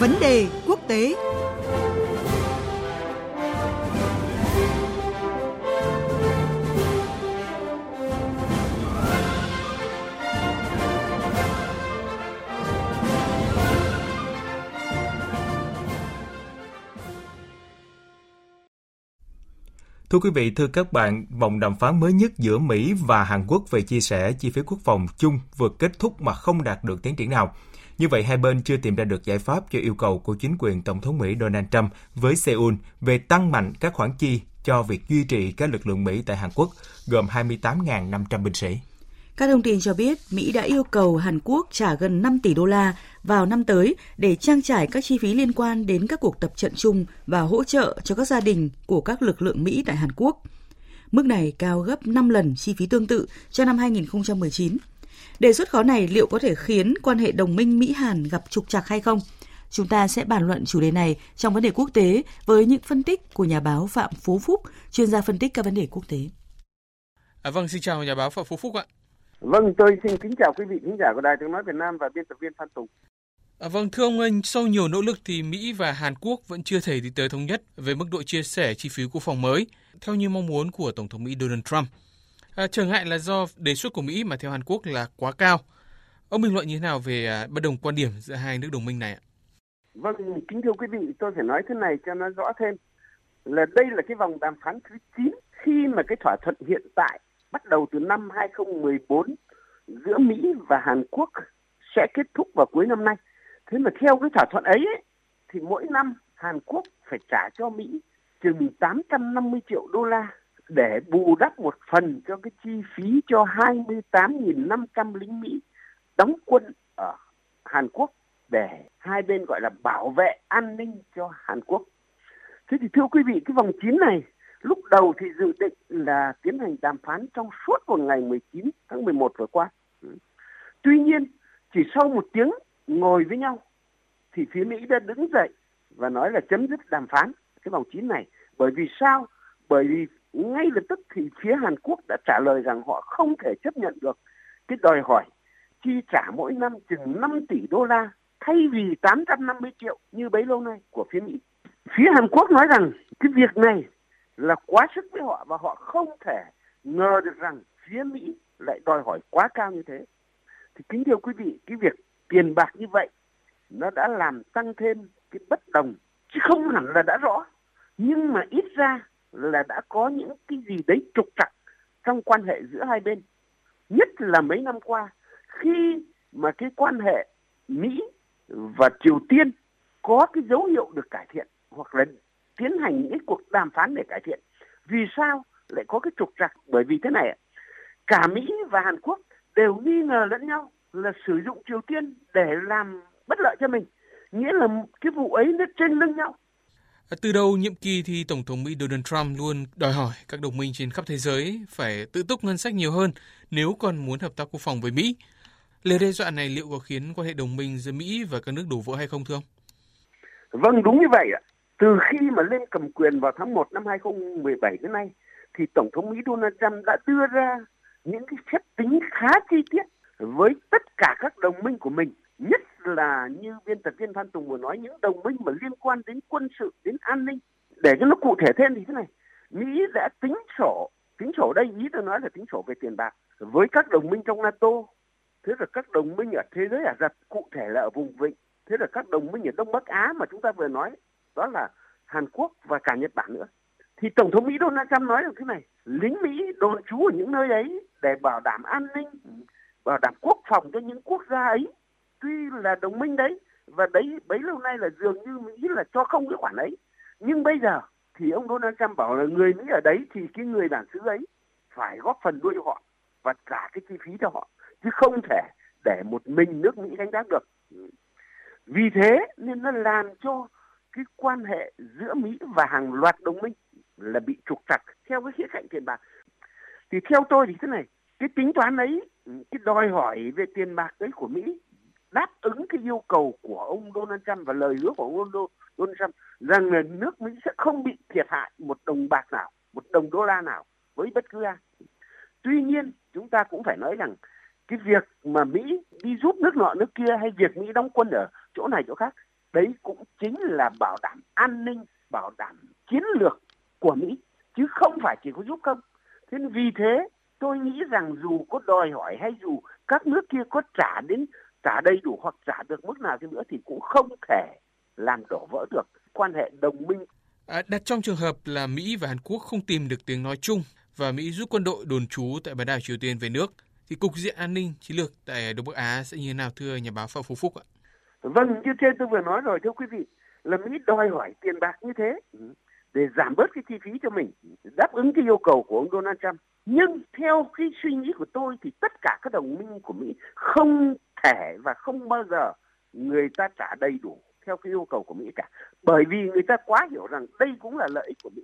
Vấn đề quốc tế Thưa quý vị, thưa các bạn, vòng đàm phán mới nhất giữa Mỹ và Hàn Quốc về chia sẻ chi phí quốc phòng chung vừa kết thúc mà không đạt được tiến triển nào. Như vậy, hai bên chưa tìm ra được giải pháp cho yêu cầu của chính quyền Tổng thống Mỹ Donald Trump với Seoul về tăng mạnh các khoản chi cho việc duy trì các lực lượng Mỹ tại Hàn Quốc, gồm 28.500 binh sĩ. Các thông tin cho biết Mỹ đã yêu cầu Hàn Quốc trả gần 5 tỷ đô la vào năm tới để trang trải các chi phí liên quan đến các cuộc tập trận chung và hỗ trợ cho các gia đình của các lực lượng Mỹ tại Hàn Quốc. Mức này cao gấp 5 lần chi phí tương tự cho năm 2019. Đề xuất khó này liệu có thể khiến quan hệ đồng minh Mỹ-Hàn gặp trục trặc hay không? Chúng ta sẽ bàn luận chủ đề này trong vấn đề quốc tế với những phân tích của nhà báo Phạm Phú Phúc, chuyên gia phân tích các vấn đề quốc tế. À, vâng, xin chào nhà báo Phạm Phú Phúc ạ. Vâng, tôi xin kính chào quý vị khán giả của Đài Tiếng Nói Việt Nam và biên tập viên Phan Tùng. À, vâng, thưa ông anh, sau nhiều nỗ lực thì Mỹ và Hàn Quốc vẫn chưa thể đi tới thống nhất về mức độ chia sẻ chi phí quốc phòng mới, theo như mong muốn của Tổng thống Mỹ Donald Trump. À, trở ngại là do đề xuất của Mỹ mà theo Hàn Quốc là quá cao. Ông bình luận như thế nào về à, bất đồng quan điểm giữa hai nước đồng minh này ạ? Vâng, kính thưa quý vị, tôi phải nói thế này cho nó rõ thêm là đây là cái vòng đàm phán thứ 9 khi mà cái thỏa thuận hiện tại bắt đầu từ năm 2014 giữa Mỹ và Hàn Quốc sẽ kết thúc vào cuối năm nay. Thế mà theo cái thỏa thuận ấy, ấy thì mỗi năm Hàn Quốc phải trả cho Mỹ chừng 850 triệu đô la để bù đắp một phần cho cái chi phí cho 28.500 lính Mỹ đóng quân ở Hàn Quốc để hai bên gọi là bảo vệ an ninh cho Hàn Quốc. Thế thì thưa quý vị, cái vòng 9 này lúc đầu thì dự định là tiến hành đàm phán trong suốt một ngày 19 tháng 11 vừa qua. Tuy nhiên, chỉ sau một tiếng ngồi với nhau thì phía Mỹ đã đứng dậy và nói là chấm dứt đàm phán cái vòng 9 này. Bởi vì sao? Bởi vì ngay lập tức thì phía Hàn Quốc đã trả lời rằng họ không thể chấp nhận được cái đòi hỏi chi trả mỗi năm chừng 5 tỷ đô la thay vì 850 triệu như bấy lâu nay của phía Mỹ. Phía Hàn Quốc nói rằng cái việc này là quá sức với họ và họ không thể ngờ được rằng phía Mỹ lại đòi hỏi quá cao như thế. Thì kính thưa quý vị, cái việc tiền bạc như vậy nó đã làm tăng thêm cái bất đồng chứ không hẳn là đã rõ nhưng mà ít ra là đã có những cái gì đấy trục trặc trong quan hệ giữa hai bên. Nhất là mấy năm qua, khi mà cái quan hệ Mỹ và Triều Tiên có cái dấu hiệu được cải thiện hoặc là tiến hành những cuộc đàm phán để cải thiện, vì sao lại có cái trục trặc? Bởi vì thế này cả Mỹ và Hàn Quốc đều nghi ngờ lẫn nhau là sử dụng Triều Tiên để làm bất lợi cho mình. Nghĩa là cái vụ ấy nó trên lưng nhau từ đầu nhiệm kỳ thì Tổng thống Mỹ Donald Trump luôn đòi hỏi các đồng minh trên khắp thế giới phải tự túc ngân sách nhiều hơn nếu còn muốn hợp tác quốc phòng với Mỹ. Lời đe dọa này liệu có khiến quan hệ đồng minh giữa Mỹ và các nước đổ vỡ hay không thưa ông? Vâng, đúng như vậy ạ. Từ khi mà lên cầm quyền vào tháng 1 năm 2017 đến nay, thì Tổng thống Mỹ Donald Trump đã đưa ra những cái phép tính khá chi tiết với tất cả các đồng minh của mình nhất là như biên tập viên Phan Tùng vừa nói, những đồng minh mà liên quan đến quân sự, đến an ninh, để cho nó cụ thể thêm thì thế này. Mỹ đã tính sổ tính sổ đây, ý tôi nói là tính sổ về tiền bạc với các đồng minh trong NATO. Thế là các đồng minh ở thế giới Ả Rập cụ thể là ở vùng vịnh. Thế là các đồng minh ở Đông Bắc Á mà chúng ta vừa nói, đó là Hàn Quốc và cả Nhật Bản nữa. Thì tổng thống Mỹ Donald Trump nói được thế này, lính Mỹ đồn trú ở những nơi ấy để bảo đảm an ninh, bảo đảm quốc phòng cho những quốc gia ấy tuy là đồng minh đấy, và đấy, bấy lâu nay là dường như Mỹ là cho không cái khoản ấy. Nhưng bây giờ thì ông Donald Trump bảo là người Mỹ ở đấy thì cái người bản xứ ấy phải góp phần nuôi họ và trả cái chi phí cho họ, chứ không thể để một mình nước Mỹ gánh vác được. Vì thế nên nó làm cho cái quan hệ giữa Mỹ và hàng loạt đồng minh là bị trục trặc theo cái khía cạnh tiền bạc. Thì theo tôi thì thế này, cái tính toán ấy, cái đòi hỏi về tiền bạc đấy của Mỹ đáp ứng cái yêu cầu của ông Donald Trump và lời hứa của ông Donald Trump rằng là nước Mỹ sẽ không bị thiệt hại một đồng bạc nào, một đồng đô la nào với bất cứ ai. Tuy nhiên, chúng ta cũng phải nói rằng cái việc mà Mỹ đi giúp nước nọ nước kia hay việc Mỹ đóng quân ở chỗ này chỗ khác đấy cũng chính là bảo đảm an ninh bảo đảm chiến lược của mỹ chứ không phải chỉ có giúp không thế vì thế tôi nghĩ rằng dù có đòi hỏi hay dù các nước kia có trả đến trả đầy đủ hoặc trả được mức nào đi nữa thì cũng không thể làm đổ vỡ được quan hệ đồng minh. À, đặt trong trường hợp là Mỹ và Hàn Quốc không tìm được tiếng nói chung và Mỹ rút quân đội đồn trú tại bán đảo Triều Tiên về nước, thì cục diện an ninh chiến lược tại Đông Bắc Á sẽ như thế nào thưa nhà báo Phạm Phú Phúc ạ? Vâng, như trên tôi vừa nói rồi thưa quý vị, là Mỹ đòi hỏi tiền bạc như thế để giảm bớt cái chi phí cho mình, đáp ứng cái yêu cầu của ông Donald Trump. Nhưng theo cái suy nghĩ của tôi thì tất cả các đồng minh của Mỹ không thể và không bao giờ người ta trả đầy đủ theo cái yêu cầu của Mỹ cả. Bởi vì người ta quá hiểu rằng đây cũng là lợi ích của Mỹ.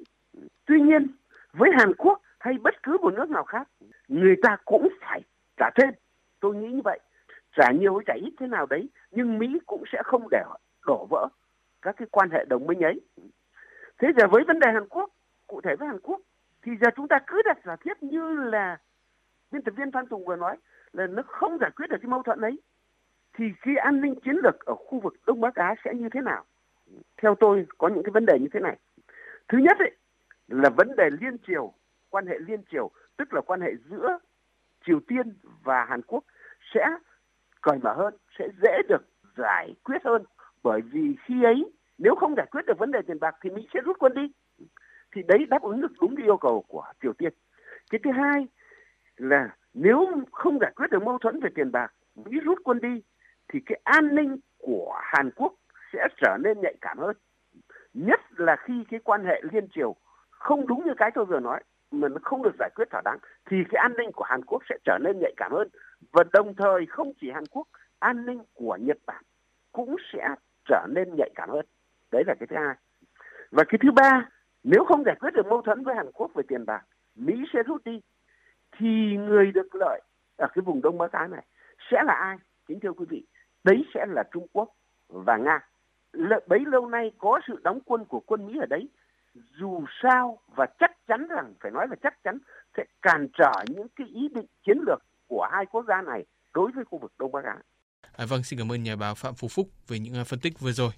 Tuy nhiên, với Hàn Quốc hay bất cứ một nước nào khác, người ta cũng phải trả thêm. Tôi nghĩ như vậy. Trả nhiều hay trả ít thế nào đấy, nhưng Mỹ cũng sẽ không để đổ vỡ các cái quan hệ đồng minh ấy. Thế giờ với vấn đề Hàn Quốc, cụ thể với Hàn Quốc, thì giờ chúng ta cứ đặt giả thiết như là biên tập viên Phan Tùng vừa nói là nó không giải quyết được cái mâu thuẫn ấy thì khi an ninh chiến lược ở khu vực Đông Bắc Á sẽ như thế nào? Theo tôi có những cái vấn đề như thế này. Thứ nhất ấy, là vấn đề liên triều, quan hệ liên triều, tức là quan hệ giữa Triều Tiên và Hàn Quốc sẽ cởi mở hơn, sẽ dễ được giải quyết hơn. Bởi vì khi ấy nếu không giải quyết được vấn đề tiền bạc thì Mỹ sẽ rút quân đi. Thì đấy đáp ứng được đúng cái yêu cầu của Triều Tiên. Cái thứ hai là nếu không giải quyết được mâu thuẫn về tiền bạc, Mỹ rút quân đi thì cái an ninh của Hàn Quốc sẽ trở nên nhạy cảm hơn. Nhất là khi cái quan hệ liên triều không đúng như cái tôi vừa nói mà nó không được giải quyết thỏa đáng thì cái an ninh của Hàn Quốc sẽ trở nên nhạy cảm hơn. Và đồng thời không chỉ Hàn Quốc an ninh của Nhật Bản cũng sẽ trở nên nhạy cảm hơn. Đấy là cái thứ hai. Và cái thứ ba nếu không giải quyết được mâu thuẫn với Hàn Quốc về tiền bạc Mỹ sẽ rút đi thì người được lợi ở cái vùng Đông Bắc Á này sẽ là ai kính thưa quý vị đấy sẽ là Trung Quốc và Nga bấy lâu nay có sự đóng quân của quân Mỹ ở đấy dù sao và chắc chắn rằng phải nói là chắc chắn sẽ cản trở những cái ý định chiến lược của hai quốc gia này đối với khu vực Đông Bắc Á. À, vâng, xin cảm ơn nhà báo Phạm Phú Phúc về những à, phân tích vừa rồi.